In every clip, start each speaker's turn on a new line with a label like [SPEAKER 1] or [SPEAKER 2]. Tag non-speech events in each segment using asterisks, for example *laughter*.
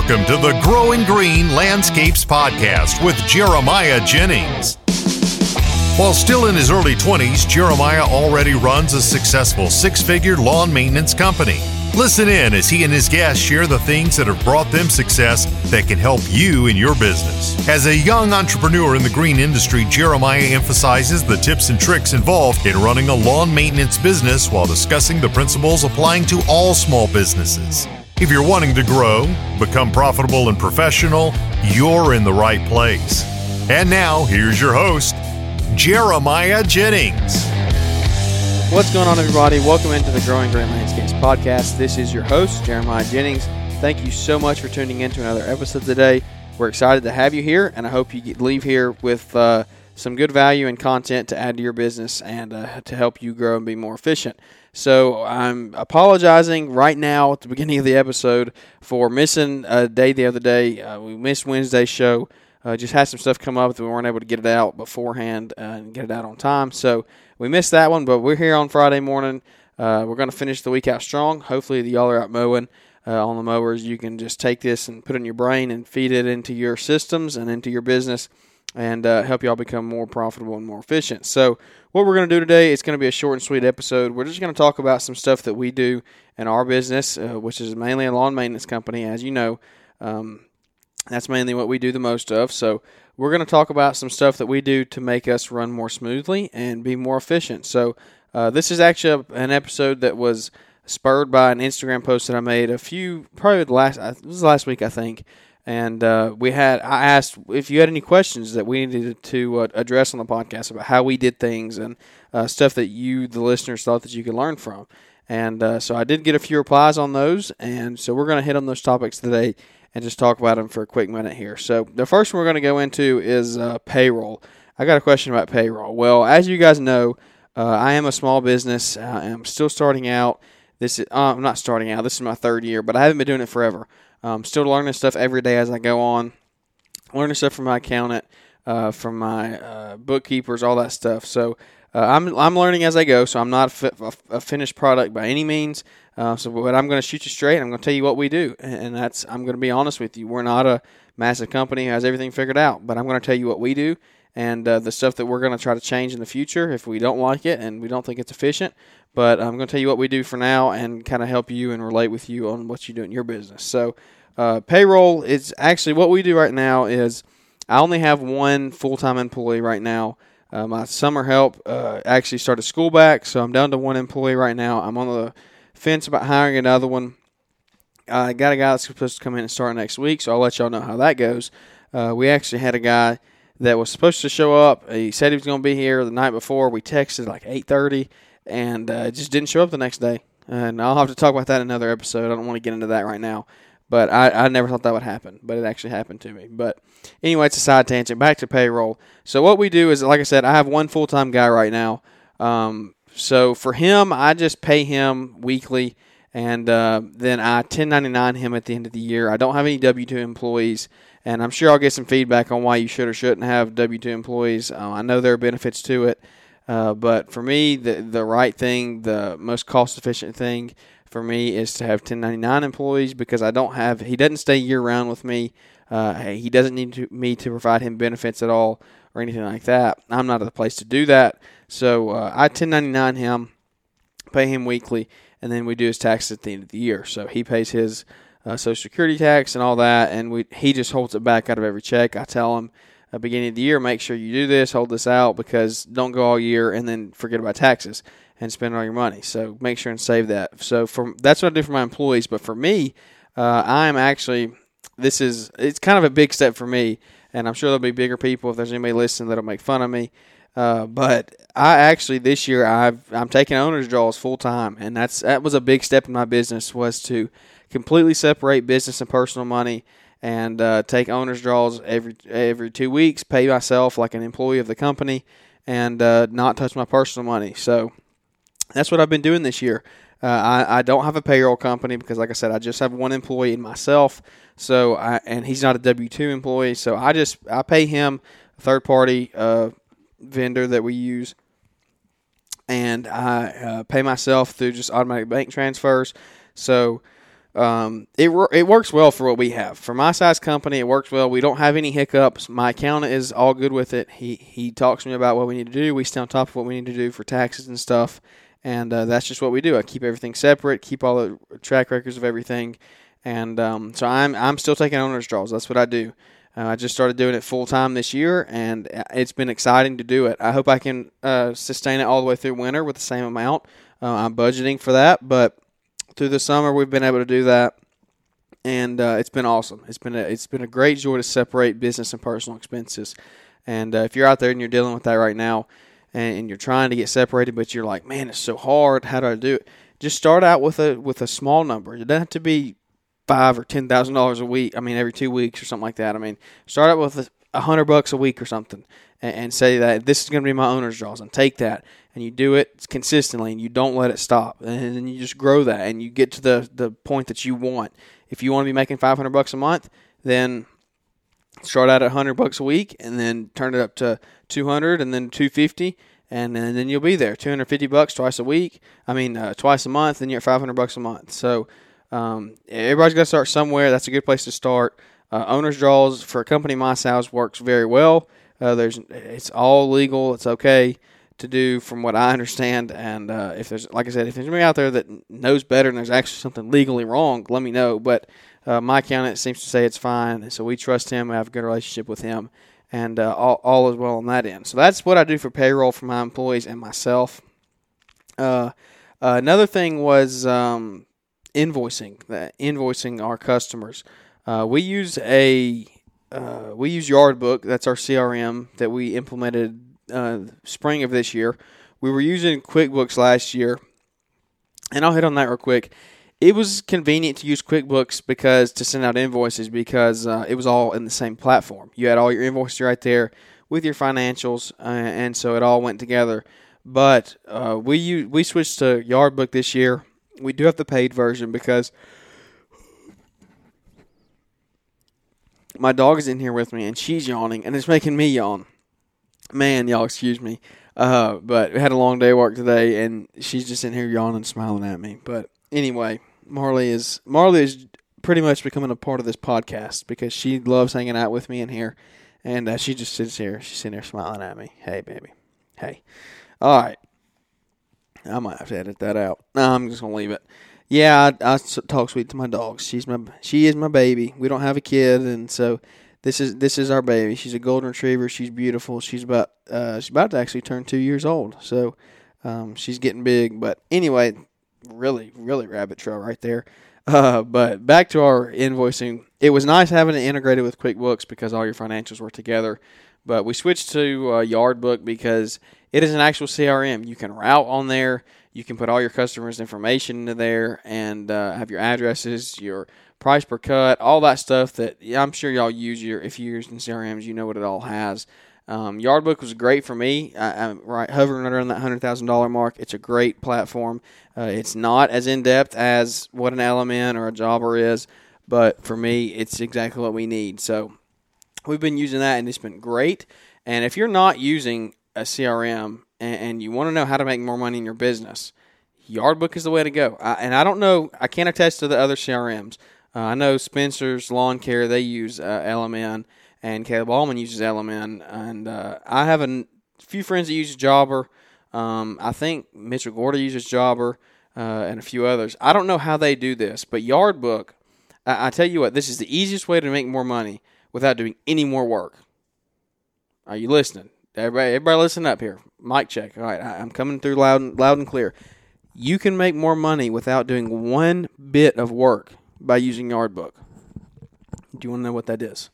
[SPEAKER 1] Welcome to the Growing Green Landscapes Podcast with Jeremiah Jennings. While still in his early 20s, Jeremiah already runs a successful six figure lawn maintenance company. Listen in as he and his guests share the things that have brought them success that can help you in your business. As a young entrepreneur in the green industry, Jeremiah emphasizes the tips and tricks involved in running a lawn maintenance business while discussing the principles applying to all small businesses. If you're wanting to grow, become profitable and professional, you're in the right place. And now, here's your host, Jeremiah Jennings.
[SPEAKER 2] What's going on, everybody? Welcome into the Growing Green Landscapes podcast. This is your host, Jeremiah Jennings. Thank you so much for tuning in to another episode today. We're excited to have you here, and I hope you leave here with uh, some good value and content to add to your business and uh, to help you grow and be more efficient. So I'm apologizing right now at the beginning of the episode for missing a day the other day. Uh, we missed Wednesday's show. Uh, just had some stuff come up that we weren't able to get it out beforehand uh, and get it out on time. So we missed that one, but we're here on Friday morning. Uh, we're going to finish the week out strong. Hopefully, the y'all are out mowing uh, on the mowers. You can just take this and put it in your brain and feed it into your systems and into your business and uh, help y'all become more profitable and more efficient. So, what we're going to do today is going to be a short and sweet episode. We're just going to talk about some stuff that we do in our business, uh, which is mainly a lawn maintenance company, as you know. Um, that's mainly what we do the most of. So, we're going to talk about some stuff that we do to make us run more smoothly and be more efficient. So, uh, this is actually an episode that was spurred by an Instagram post that I made a few, probably the last, it was last week, I think. And uh, we had, I asked if you had any questions that we needed to uh, address on the podcast about how we did things and uh, stuff that you, the listeners, thought that you could learn from. And uh, so I did get a few replies on those. And so we're going to hit on those topics today and just talk about them for a quick minute here. So the first one we're going to go into is uh, payroll. I got a question about payroll. Well, as you guys know, uh, I am a small business. I'm still starting out. This is I'm not starting out. This is my third year, but I haven't been doing it forever. I'm still learning stuff every day as I go on. Learning stuff from my accountant, uh, from my uh, bookkeepers, all that stuff. So uh, I'm I'm learning as I go. So I'm not a finished product by any means. Uh, so, but I'm going to shoot you straight. I'm going to tell you what we do, and that's I'm going to be honest with you. We're not a massive company who has everything figured out, but I'm going to tell you what we do and uh, the stuff that we're going to try to change in the future if we don't like it and we don't think it's efficient. But I'm going to tell you what we do for now and kind of help you and relate with you on what you do in your business. So, uh, payroll is actually what we do right now. Is I only have one full time employee right now. Uh, my summer help uh, actually started school back, so I'm down to one employee right now. I'm on the fence about hiring another one. I got a guy that's supposed to come in and start next week, so I'll let y'all know how that goes. Uh, we actually had a guy that was supposed to show up. He said he was going to be here the night before. We texted like 8:30, and uh, just didn't show up the next day. And I'll have to talk about that in another episode. I don't want to get into that right now. But I, I never thought that would happen, but it actually happened to me. But anyway, it's a side tangent. Back to payroll. So what we do is, like I said, I have one full time guy right now. Um, so for him, I just pay him weekly, and uh, then I 1099 him at the end of the year. I don't have any W two employees, and I'm sure I'll get some feedback on why you should or shouldn't have W two employees. Uh, I know there are benefits to it, uh, but for me, the the right thing, the most cost efficient thing for me is to have 1099 employees because I don't have he doesn't stay year round with me. Uh, he doesn't need to, me to provide him benefits at all or anything like that. I'm not at the place to do that. So uh, I 1099 him, pay him weekly, and then we do his taxes at the end of the year. So he pays his uh, Social Security tax and all that, and we he just holds it back out of every check. I tell him at the beginning of the year, make sure you do this, hold this out, because don't go all year and then forget about taxes and spend all your money. So make sure and save that. So for that's what I do for my employees. But for me, uh, I am actually this is it's kind of a big step for me, and I'm sure there'll be bigger people if there's anybody listening that'll make fun of me. Uh, but I actually this year I've I'm taking owners draws full time, and that's that was a big step in my business was to completely separate business and personal money and uh, take owners draws every every two weeks, pay myself like an employee of the company, and uh, not touch my personal money. So that's what I've been doing this year. Uh, I, I don't have a payroll company because, like I said, I just have one employee and myself. So, I, and he's not a W two employee. So I just I pay him third party uh, vendor that we use, and I uh, pay myself through just automatic bank transfers. So um, it it works well for what we have. For my size company, it works well. We don't have any hiccups. My accountant is all good with it. He he talks to me about what we need to do. We stay on top of what we need to do for taxes and stuff, and uh, that's just what we do. I keep everything separate, keep all the track records of everything, and um, so I'm I'm still taking owner's draws. That's what I do. Uh, I just started doing it full time this year, and it's been exciting to do it. I hope I can uh, sustain it all the way through winter with the same amount. Uh, I'm budgeting for that, but through the summer, we've been able to do that, and uh, it's been awesome. It's been a, it's been a great joy to separate business and personal expenses. And uh, if you're out there and you're dealing with that right now, and, and, you're trying to get separated, but you're like, man, it's so hard. How do I do it? Just start out with a with a small number. It doesn't have to be five or ten thousand dollars a week. I mean, every two weeks or something like that. I mean, start out with a, hundred bucks a week or something, and, and say that this is going to be my owner's draws, and take that and you do it consistently and you don't let it stop and then you just grow that and you get to the, the point that you want if you want to be making 500 bucks a month then start out at 100 bucks a week and then turn it up to 200 and then 250 and, and then you'll be there 250 bucks twice a week i mean uh, twice a month and you're at 500 bucks a month so um, everybody's got to start somewhere that's a good place to start uh, owner's draws for a company my size works very well uh, there's it's all legal it's okay to do, from what I understand. And uh, if there's, like I said, if there's anybody out there that knows better and there's actually something legally wrong, let me know. But uh, my accountant seems to say it's fine, so we trust him. We have a good relationship with him, and uh, all, all is well on that end. So that's what I do for payroll for my employees and myself. Uh, another thing was um, invoicing, the invoicing our customers. Uh, we use a uh, we use Yardbook. That's our CRM that we implemented uh, spring of this year. We were using QuickBooks last year, and I'll hit on that real quick. It was convenient to use QuickBooks because to send out invoices because uh, it was all in the same platform. You had all your invoices right there with your financials, uh, and so it all went together. But uh, we use, we switched to Yardbook this year. We do have the paid version because my dog is in here with me and she's yawning and it's making me yawn man, y'all excuse me. Uh, but we had a long day of work today, and she's just in here yawning, smiling at me. But anyway, Marley is Marley is pretty much becoming a part of this podcast because she loves hanging out with me in here, and uh, she just sits here. She's sitting there smiling at me. Hey, baby. Hey. All right. I might have to edit that out. No, I'm just gonna leave it. Yeah, I, I talk sweet to my dogs. She's my she is my baby. We don't have a kid, and so this is this is our baby. She's a golden retriever. She's beautiful. She's about uh, she's about to actually turn two years old. So um, she's getting big. But anyway, really really rabbit trail right there. *laughs* Uh, but back to our invoicing. It was nice having it integrated with QuickBooks because all your financials were together. But we switched to uh, Yardbook because it is an actual CRM. You can route on there. You can put all your customers' information into there and uh, have your addresses, your price per cut, all that stuff that I'm sure y'all use your if you're using CRMs, you know what it all has. Um, Yardbook was great for me. I, am right hovering around that hundred thousand dollar mark. It's a great platform. Uh, it's not as in depth as what an LMN or a Jobber is, but for me, it's exactly what we need. So we've been using that, and it's been great. And if you're not using a CRM and, and you want to know how to make more money in your business, Yardbook is the way to go. I, and I don't know, I can't attest to the other CRMs. Uh, I know Spencer's Lawn Care they use uh, LMN, and Caleb Allman uses LMN, and uh, I have a few friends that use Jobber. Um, I think Mitchell Gorda uses Jobber, uh, and a few others. I don't know how they do this, but Yardbook, I-, I tell you what, this is the easiest way to make more money without doing any more work. Are you listening? Everybody, everybody, listen up here. Mic check. All right, I'm coming through loud, and, loud and clear. You can make more money without doing one bit of work by using Yardbook. Do you want to know what that is?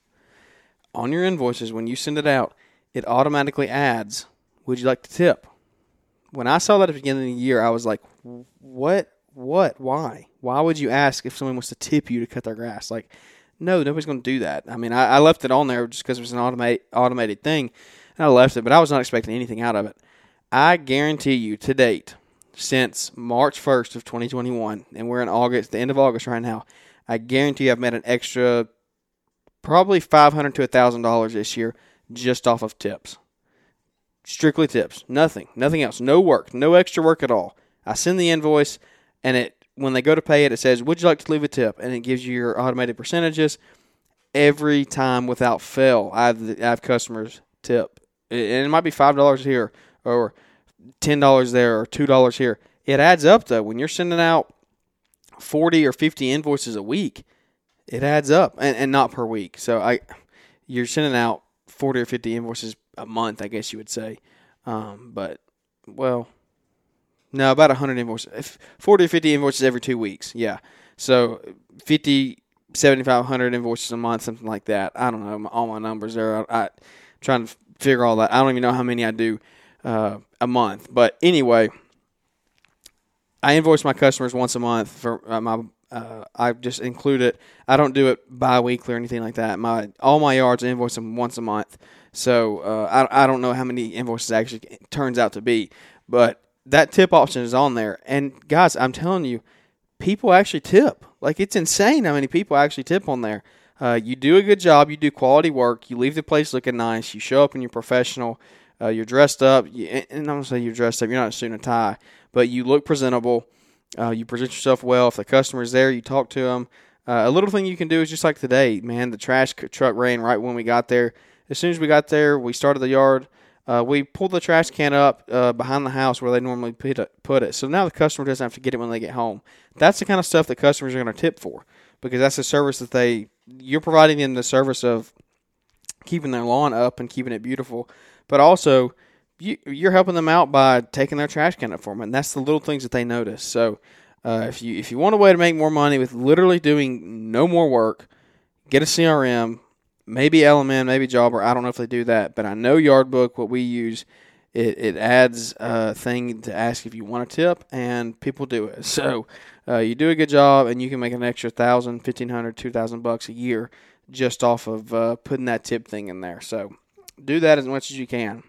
[SPEAKER 2] On your invoices, when you send it out, it automatically adds, Would you like to tip? When I saw that at the beginning of the year, I was like, What? What? Why? Why would you ask if someone wants to tip you to cut their grass? Like, no, nobody's going to do that. I mean, I, I left it on there just because it was an automate, automated thing, I left it, but I was not expecting anything out of it. I guarantee you, to date, since March 1st of 2021, and we're in August, the end of August right now. I guarantee I've made an extra probably 500 to $1,000 this year just off of tips. Strictly tips. Nothing. Nothing else. No work. No extra work at all. I send the invoice and it when they go to pay it, it says, "Would you like to leave a tip?" and it gives you your automated percentages. Every time without fail, I have, I have customers tip, and it might be five dollars here or ten dollars there or two dollars here. It adds up though when you're sending out forty or fifty invoices a week. It adds up, and, and not per week. So I, you're sending out forty or fifty invoices a month, I guess you would say. Um, but well, no, about 100 invoices, 40 or 50 invoices every two weeks. Yeah. So 50, 7,500 invoices a month, something like that. I don't know. All my numbers there. I, I trying to figure all that. I don't even know how many I do uh, a month. But anyway, I invoice my customers once a month for uh, my. Uh, I just include it. I don't do it bi-weekly or anything like that. My all my yards I invoice them once a month. So uh, I I don't know how many invoices actually turns out to be, but that tip option is on there. And guys, I'm telling you, people actually tip. Like it's insane how many people actually tip on there. Uh, you do a good job, you do quality work, you leave the place looking nice, you show up and you're professional, uh, you're dressed up, you, and I'm gonna say you're dressed up, you're not suiting a suit and tie, but you look presentable, uh, you present yourself well. If the customer's there, you talk to them. Uh, a little thing you can do is just like today, man. The trash truck ran right when we got there. As soon as we got there, we started the yard. Uh, we pulled the trash can up uh, behind the house where they normally put it, put it. So now the customer doesn't have to get it when they get home. That's the kind of stuff that customers are going to tip for because that's a service that they you're providing them the service of keeping their lawn up and keeping it beautiful, but also you, you're helping them out by taking their trash can up for them, and that's the little things that they notice. So uh, if you if you want a way to make more money with literally doing no more work, get a CRM, maybe LMN, maybe Jobber. I don't know if they do that, but I know Yardbook, what we use, it, it adds a thing to ask if you want a tip, and people do it. So uh, you do a good job, and you can make an extra thousand, fifteen hundred, two thousand bucks a year just off of uh, putting that tip thing in there. So do that as much as you can.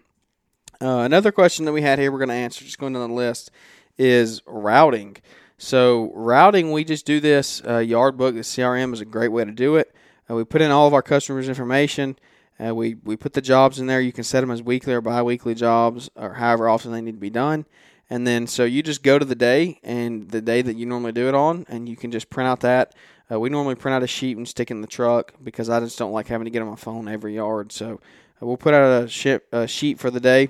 [SPEAKER 2] Uh, another question that we had here, we're going to answer, just going down the list, is routing. So routing, we just do this. Uh, Yardbook, the CRM is a great way to do it. Uh, we put in all of our customers' information. Uh, we we put the jobs in there. You can set them as weekly or biweekly jobs, or however often they need to be done. And then so you just go to the day and the day that you normally do it on, and you can just print out that. Uh, we normally print out a sheet and stick it in the truck because I just don't like having to get on my phone every yard. So uh, we'll put out a, ship, a sheet for the day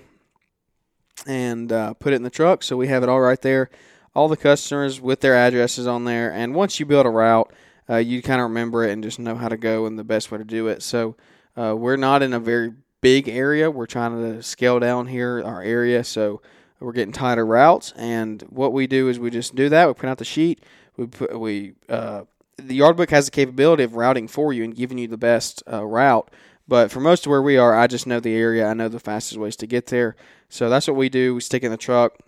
[SPEAKER 2] and uh, put it in the truck. So we have it all right there. All the customers with their addresses on there. And once you build a route, uh, you kind of remember it and just know how to go and the best way to do it. So uh, we're not in a very big area. We're trying to scale down here our area, so we're getting tighter routes. And what we do is we just do that. We print out the sheet. We put we uh, the Yardbook has the capability of routing for you and giving you the best uh, route. But for most of where we are, I just know the area. I know the fastest ways to get there. So that's what we do. We stick in the truck.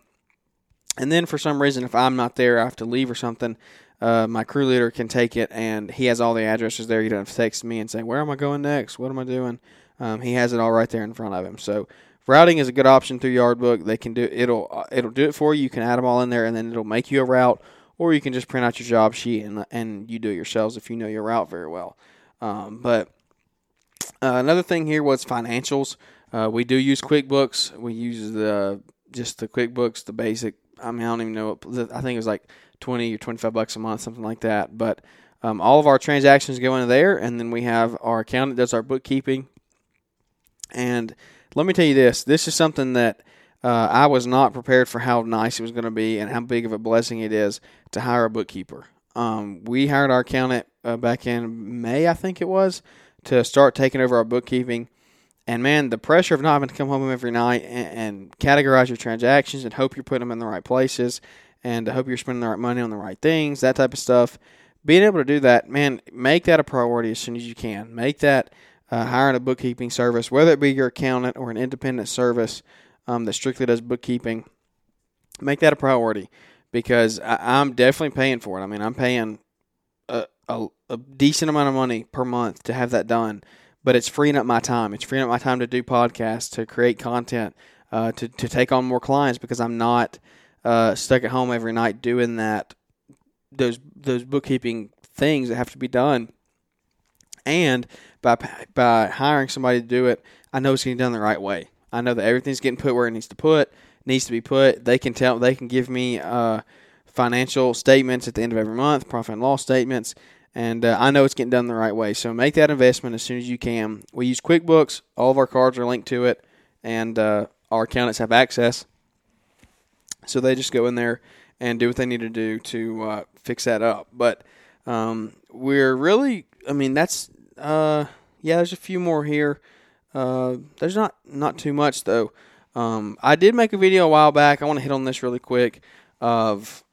[SPEAKER 2] And then for some reason, if I'm not there, I have to leave or something uh, my crew leader can take it, and he has all the addresses there. He doesn't have to text me and say, "Where am I going next? What am I doing?" Um, he has it all right there in front of him. So routing is a good option through Yardbook. They can do it'll uh, it'll do it for you. You can add them all in there, and then it'll make you a route, or you can just print out your job sheet and and you do it yourselves if you know your route very well. Um, but uh, another thing here was financials. Uh, we do use QuickBooks. We use the just the QuickBooks, the basic. I mean, I don't even know. What, I think it was like 20 or 25 bucks a month, something like that. But um, all of our transactions go into there, and then we have our accountant does our bookkeeping. And let me tell you this: this is something that uh, I was not prepared for how nice it was going to be and how big of a blessing it is to hire a bookkeeper. Um, we hired our accountant uh, back in May, I think it was, to start taking over our bookkeeping. And man, the pressure of not having to come home every night and, and categorize your transactions and hope you're putting them in the right places and I hope you're spending the right money on the right things, that type of stuff. Being able to do that, man, make that a priority as soon as you can. Make that uh, hiring a bookkeeping service, whether it be your accountant or an independent service um, that strictly does bookkeeping. Make that a priority because I, am definitely paying for it. I mean, I'm paying a, a, a decent amount of money per month to have that done, but it's freeing up my time. It's freeing up my time to do podcasts, to create content, uh, to to take on more clients because I'm not uh, stuck at home every night doing that those those bookkeeping things that have to be done. And by by hiring somebody to do it, I know it's getting done the right way. I know that everything's getting put where it needs to put needs to be put. They can tell they can give me uh, financial statements at the end of every month, profit and loss statements. And uh, I know it's getting done the right way. So make that investment as soon as you can. We use QuickBooks. All of our cards are linked to it, and uh, our accountants have access. So they just go in there and do what they need to do to uh, fix that up. But um, we're really, I mean, that's uh, yeah. There's a few more here. Uh, there's not not too much though. Um, I did make a video a while back. I want to hit on this really quick of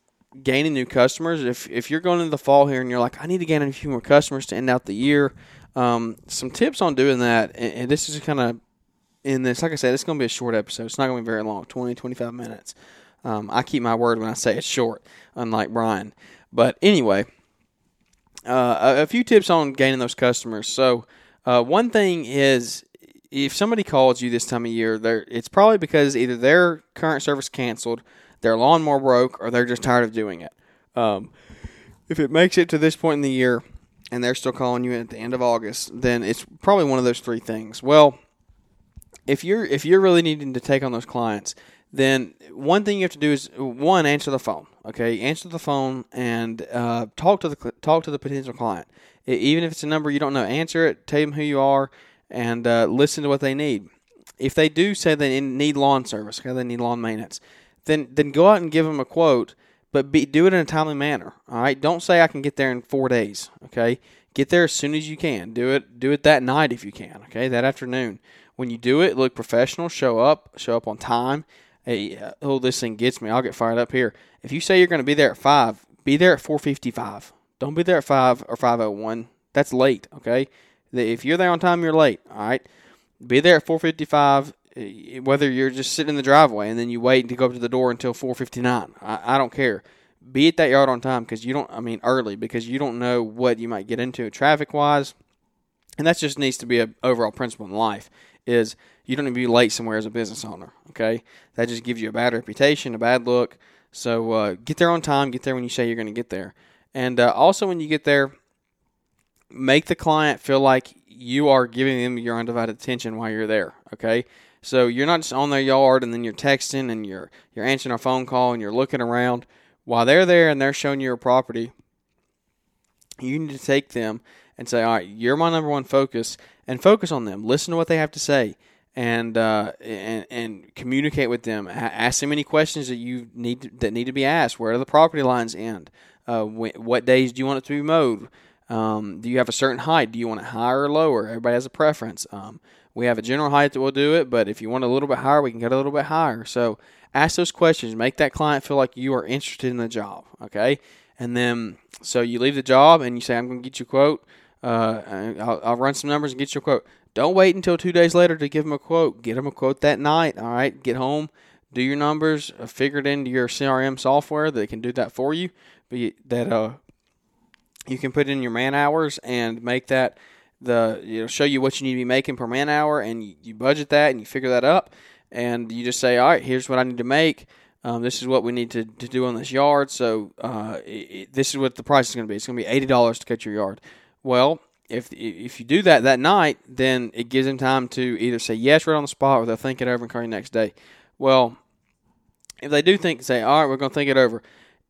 [SPEAKER 2] gaining new customers. If if you're going into the fall here and you're like, I need to gain a few more customers to end out the year, um, some tips on doing that. And, and this is kind of in this. Like I said, it's going to be a short episode. It's not going to be very long 20, 25 minutes. Um, I keep my word when I say it's short, unlike Brian. But anyway, uh, a, few tips on gaining those customers. So, uh, one thing is if somebody calls you this time of year, it's probably because either their current service canceled, their lawnmower broke, or they're just tired of doing it. Um, if it makes it to this point in the year and they're still calling you at the end of August, then it's probably one of those three things. Well, if you're if you're really needing to take on those clients, then one thing you have to do is one answer the phone. Okay, answer the phone and uh, talk to the talk to the potential client. Even if it's a number you don't know, answer it. Tell them who you are and uh, listen to what they need. If they do say they need lawn service, okay, they need lawn maintenance, then then go out and give them a quote, but be, do it in a timely manner. All right, don't say I can get there in four days. Okay, get there as soon as you can. Do it do it that night if you can. Okay, that afternoon. When you do it, look professional. Show up. Show up on time hey, uh, oh, this thing gets me. I'll get fired up here. If you say you're going to be there at five, be there at four fifty-five. Don't be there at five or five oh one. That's late. Okay. If you're there on time, you're late. All right. Be there at four fifty-five. Eh, whether you're just sitting in the driveway and then you wait to go up to the door until four fifty-nine, I, I don't care. Be at that yard on time because you don't. I mean, early because you don't know what you might get into traffic wise, and that just needs to be an overall principle in life. Is you don't need to be late somewhere as a business owner. Okay, that just gives you a bad reputation, a bad look. So uh, get there on time. Get there when you say you're going to get there, and uh, also when you get there, make the client feel like you are giving them your undivided attention while you're there. Okay, so you're not just on their yard and then you're texting and you're you're answering a phone call and you're looking around while they're there and they're showing you your property. You need to take them and say, "All right, you're my number one focus," and focus on them. Listen to what they have to say and uh, and and communicate with them. Ask them any questions that you need to, that need to be asked. Where do the property lines end? Uh, what days do you want it to be mowed? Um, do you have a certain height? Do you want it higher or lower? Everybody has a preference. Um, we have a general height that will do it, but if you want a little bit higher, we can get a little bit higher. So ask those questions. Make that client feel like you are interested in the job. Okay, and then so you leave the job and you say, "I'm going to get you a quote." Uh, I'll, I'll, run some numbers and get you a quote. Don't wait until two days later to give them a quote. Get them a quote that night. All right. Get home, do your numbers, uh, figure it into your CRM software that can do that for you. That uh, you can put in your man hours and make that the you know show you what you need to be making per man hour, and you, you budget that and you figure that up, and you just say, all right, here's what I need to make. Um, this is what we need to, to do on this yard. So uh, it, it, this is what the price is going to be. It's going to be eighty dollars to cut your yard. Well, if if you do that that night, then it gives them time to either say yes right on the spot or they'll think it over and call you next day. Well, if they do think, say, all right, we're going to think it over.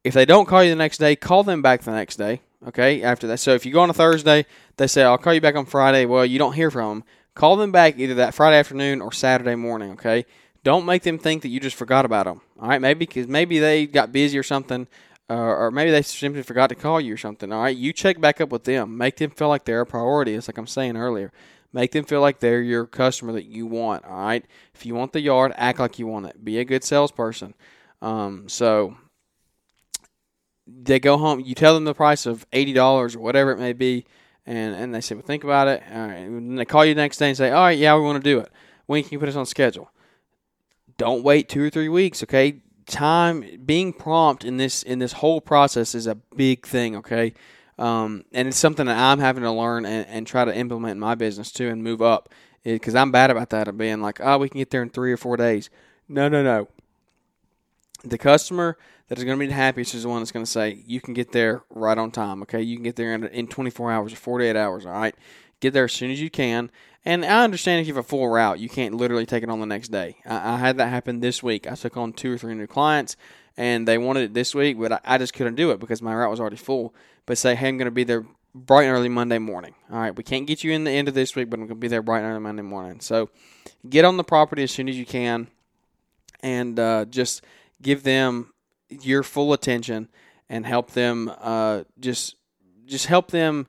[SPEAKER 2] If they don't call you the next day, call them back the next day. Okay, after that. So if you go on a Thursday, they say, I'll call you back on Friday. Well, you don't hear from them. Call them back either that Friday afternoon or Saturday morning. Okay, don't make them think that you just forgot about them. All right, maybe because maybe they got busy or something uh, or maybe they simply forgot to call you or something. All right, you check back up with them. Make them feel like they're a priority. It's like I'm saying earlier. Make them feel like they're your customer that you want. All right. If you want the yard, act like you want it. Be a good salesperson. Um, so they go home. You tell them the price of eighty dollars or whatever it may be, and and they say, "Well, think about it." All right. And they call you the next day and say, "All right, yeah, we want to do it. When can you put us on schedule?" Don't wait two or three weeks. Okay, time being prompt in this in this whole process is a big thing okay? Um, and it's something that i'm having to learn and, and try to implement in my business too and move up. Because i'm bad about that of being like oh we can get there in three or four days. No no no. The customer that is going to be the happiest is the one that's going to say you can get there right on time okay? You can get there in, in 24 hours or 48 hours all right get there as soon as you can and I understand if you have a full route, you can't literally take it on the next day. I, I had that happen this week. I took on two or three new clients, and they wanted it this week, but I, I just couldn't do it because my route was already full. But say, hey, I'm going to be there bright and early Monday morning. All right, we can't get you in the end of this week, but I'm going to be there bright and early Monday morning. So get on the property as soon as you can and uh, just give them your full attention and help them uh, just just help them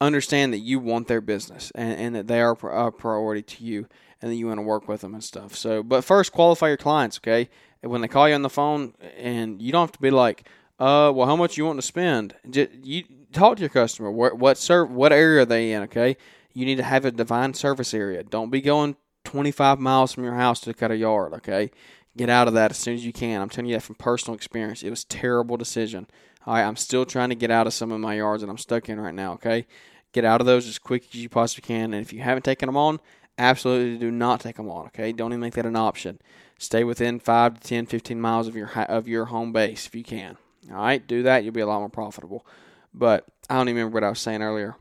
[SPEAKER 2] understand that you want their business and, and that they are a priority to you and that you want to work with them and stuff. So, but first, qualify your clients, okay? When they call you on the phone, and you don't have to be like, uh, well, how much you want to spend? Just, you talk to your customer. What what serve what area are they in? Okay, you need to have a defined service area. Don't be going 25 miles from your house to cut a yard. Okay, get out of that as soon as you can. I'm telling you that from personal experience. It was terrible decision. All right, I'm still trying to get out of some of my yards that I'm stuck in right now. Okay, get out of those as quick as you possibly can. And if you haven't taken them on, absolutely do not take them on. Okay, don't even make that an option. Stay within five to 10, 15 miles of your of your home base if you can. All right, do that. You'll be a lot more profitable. But I don't even remember what I was saying earlier.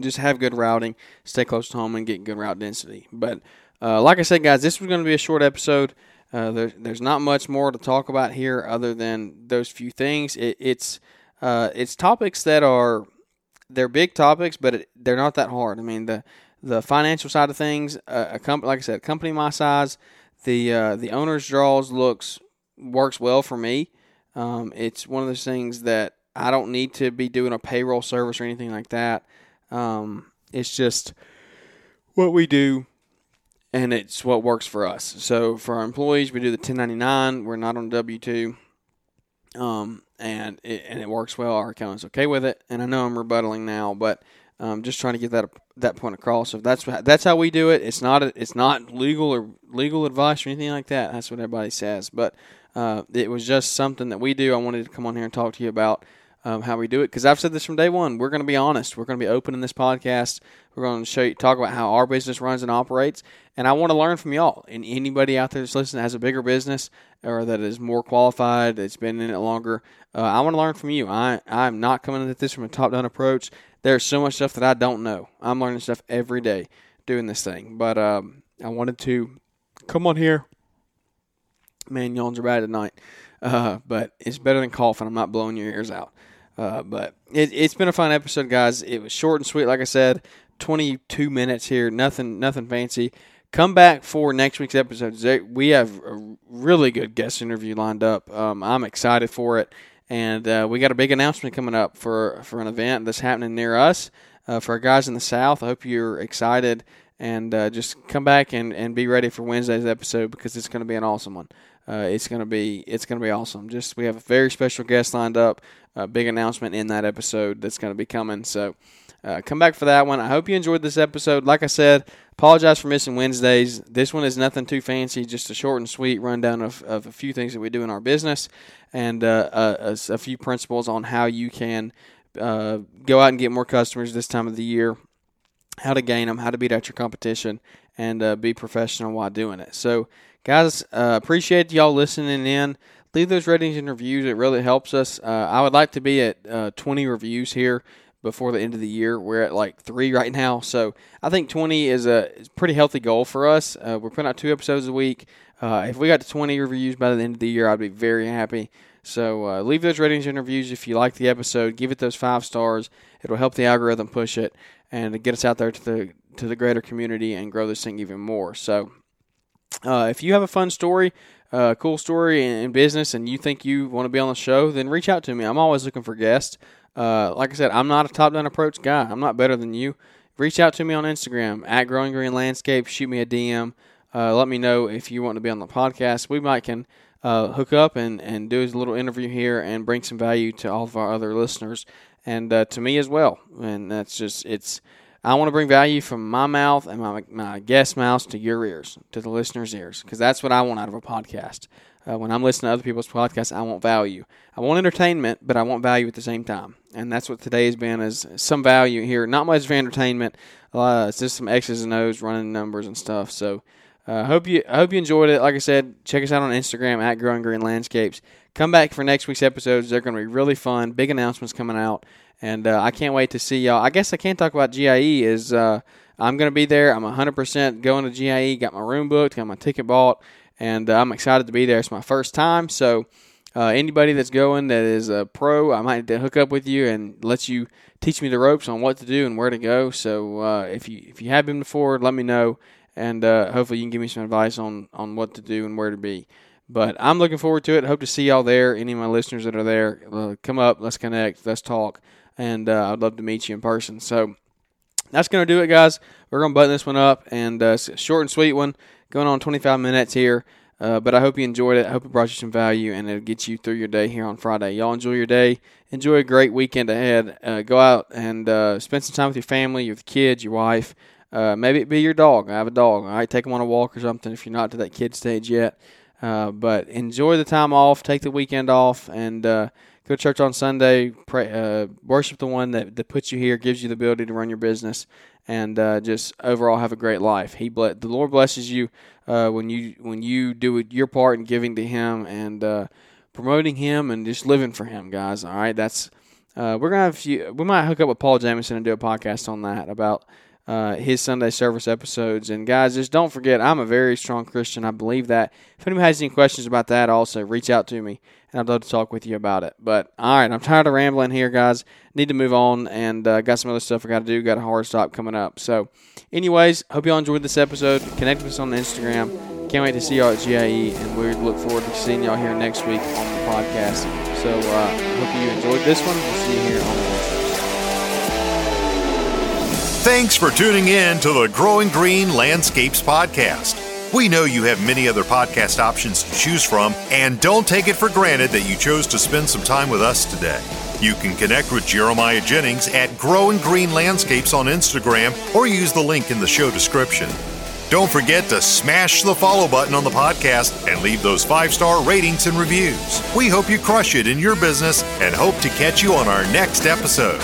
[SPEAKER 2] Just have good routing, stay close to home, and get good route density. But uh, like I said, guys, this was going to be a short episode. Uh, there, there's not much more to talk about here other than those few things. It, it's uh, it's topics that are they're big topics, but it, they're not that hard. I mean the the financial side of things, uh, a company like I said, a company my size, the uh, the owner's draws looks works well for me. Um, it's one of those things that I don't need to be doing a payroll service or anything like that. Um, it's just what we do and it's what works for us. So for our employees, we do the 1099. We're not on W two, um, and it, and it works well. Our accountant's okay with it, and I know I'm rebuttaling now, but um, just trying to get that that point across. So that's that's how we do it. It's not a, it's not legal or legal advice or anything like that. That's what everybody says, but uh, it was just something that we do. I wanted to come on here and talk to you about um, how we do it because I've said this from day one. We're going to be honest. We're going to be open in this podcast. We're going to show you, talk about how our business runs and operates, and I want to learn from y'all. And anybody out there that's listening has a bigger business or that is more qualified, that's been in it longer. Uh, I want to learn from you. I I'm not coming at this from a top down approach. There's so much stuff that I don't know. I'm learning stuff every day doing this thing, but um, I wanted to come on here. Man, yawns are bad tonight. Uh, but it's better than coughing. I'm not blowing your ears out. Uh, but it, has been a fun episode, guys. It was short and sweet, like I said. 22 minutes here, nothing, nothing fancy. Come back for next week's episode. We have a really good guest interview lined up. Um, I'm excited for it, and uh, we got a big announcement coming up for for an event that's happening near us. Uh, for our guys in the South, I hope you're excited and uh, just come back and, and be ready for Wednesday's episode because it's going to be an awesome one. Uh, it's gonna be it's gonna be awesome. Just we have a very special guest lined up. A big announcement in that episode that's gonna be coming. So uh, come back for that one. I hope you enjoyed this episode. Like I said, apologize for missing Wednesdays. This one is nothing too fancy, just a short and sweet rundown of, of a few things that we do in our business and uh, a, a, few principles on how you can uh, go out and get more customers this time of the year, how to gain them, how to beat out your competition, and uh, be professional while doing it. So Guys, uh, appreciate y'all listening in. Leave those ratings and reviews. It really helps us. Uh, I would like to be at uh, 20 reviews here before the end of the year. We're at like three right *laughs* now. So I think 20 is a, pretty healthy goal for us. Uh, we're putting out two episodes a week. Uh, if we got to 20 reviews by the end of the year, I'd be very happy. So uh, leave those ratings and reviews if you like the episode. Give it those five stars. It'll help the algorithm push it and get us out there to the to the greater community and grow this thing even more. So uh, if you have a fun story, a uh, cool story in, in, business, and you think you want to be on the show, then reach out to me. I'm always looking for guests. Uh, like I said, I'm not a top down approach guy. I'm not better than you. Reach out to me on Instagram at Growing Green Landscape. Shoot me a DM. Uh, let me know if you want to be on the podcast. We might can uh, hook up and, and do a little interview here and bring some value to all of our other listeners and uh, to me as well. And that's just it's I want to bring value from my mouth and my, my guest mouths to your ears, to the listeners' ears, because that's what I want out of a podcast. Uh, when I'm listening to other people's podcasts, I want value. I want entertainment, but I want value at the same time. And that's what today has been is some value here. Not much for entertainment. Uh, it's just some X's and O's running numbers and stuff. So I uh, hope you I hope you enjoyed it. Like I said, check us out on Instagram at Growing Green Landscapes. Come back for next week's episodes. They're going to be really fun. Big announcements coming out and uh, I can't wait to see y'all. I guess I can't talk about GIE. Is uh, I'm going to be there. I'm 100% going to GIE. Got my room booked. Got my ticket bought, and uh, I'm excited to be there. It's my first time, so uh, anybody that's going that is a pro, I might hook up with you and let you teach me the ropes on what to do and where to go. So uh, if you if you have been before, let me know, and uh, hopefully you can give me some advice on on what to do and where to be. But I'm looking forward to it. Hope to see y'all there. Any of my listeners that are there, uh, come up, let's connect, let's talk, and uh, I'd love to meet you in person. So that's going to do it, guys. We're going to button this one up, and uh, short and sweet one, going on 25 minutes here. Uh, but I hope you enjoyed it. I hope it brought you some value and it'll get you through your day here on Friday. Y'all enjoy your day. Enjoy a great weekend ahead. Uh, go out and uh, spend some time with your family, your kids, your wife. Uh, maybe it be your dog. I have a dog. All right, take him on a walk or something if you're not to that kid stage yet. Uh, but enjoy the time off. Take the weekend off and uh, go to church on Sunday. Pray, worship the one that, that puts you here, gives you the ability to run your business and uh, just overall have a great life. He ble- the Lord blesses you uh, when you when you do your part in giving to Him and uh, promoting Him and just living for Him, guys. All right, that's uh, we're gonna have a few. We might hook up with Paul Jamison and do a podcast on that about. Uh, his Sunday service episodes. And guys, just don't forget, I'm a very strong Christian. I believe that. If anyone has any questions about that, also reach out to me and I'd love to talk with you about it. But all right, I'm tired of rambling here, guys. Need to move on, and uh, got some other stuff I got to do. Got a hard stop coming up. So, anyways, hope y'all enjoyed this episode. Connect with us on Instagram. Can't wait to see y'all at GIE, and we look forward to seeing y'all here next week on the podcast. So, uh, hope you enjoyed this one. We'll see you here on the
[SPEAKER 1] Thanks for tuning in to the Growing Green Landscapes Podcast. We know you have many other podcast options to choose from, and don't take it for granted that you chose to spend some time with us today. You can connect with Jeremiah Jennings at Growing Green Landscapes on Instagram or use the link in the show description. Don't forget to smash the follow button on the podcast and leave those five star ratings and reviews. We hope you crush it in your business and hope to catch you on our next episode.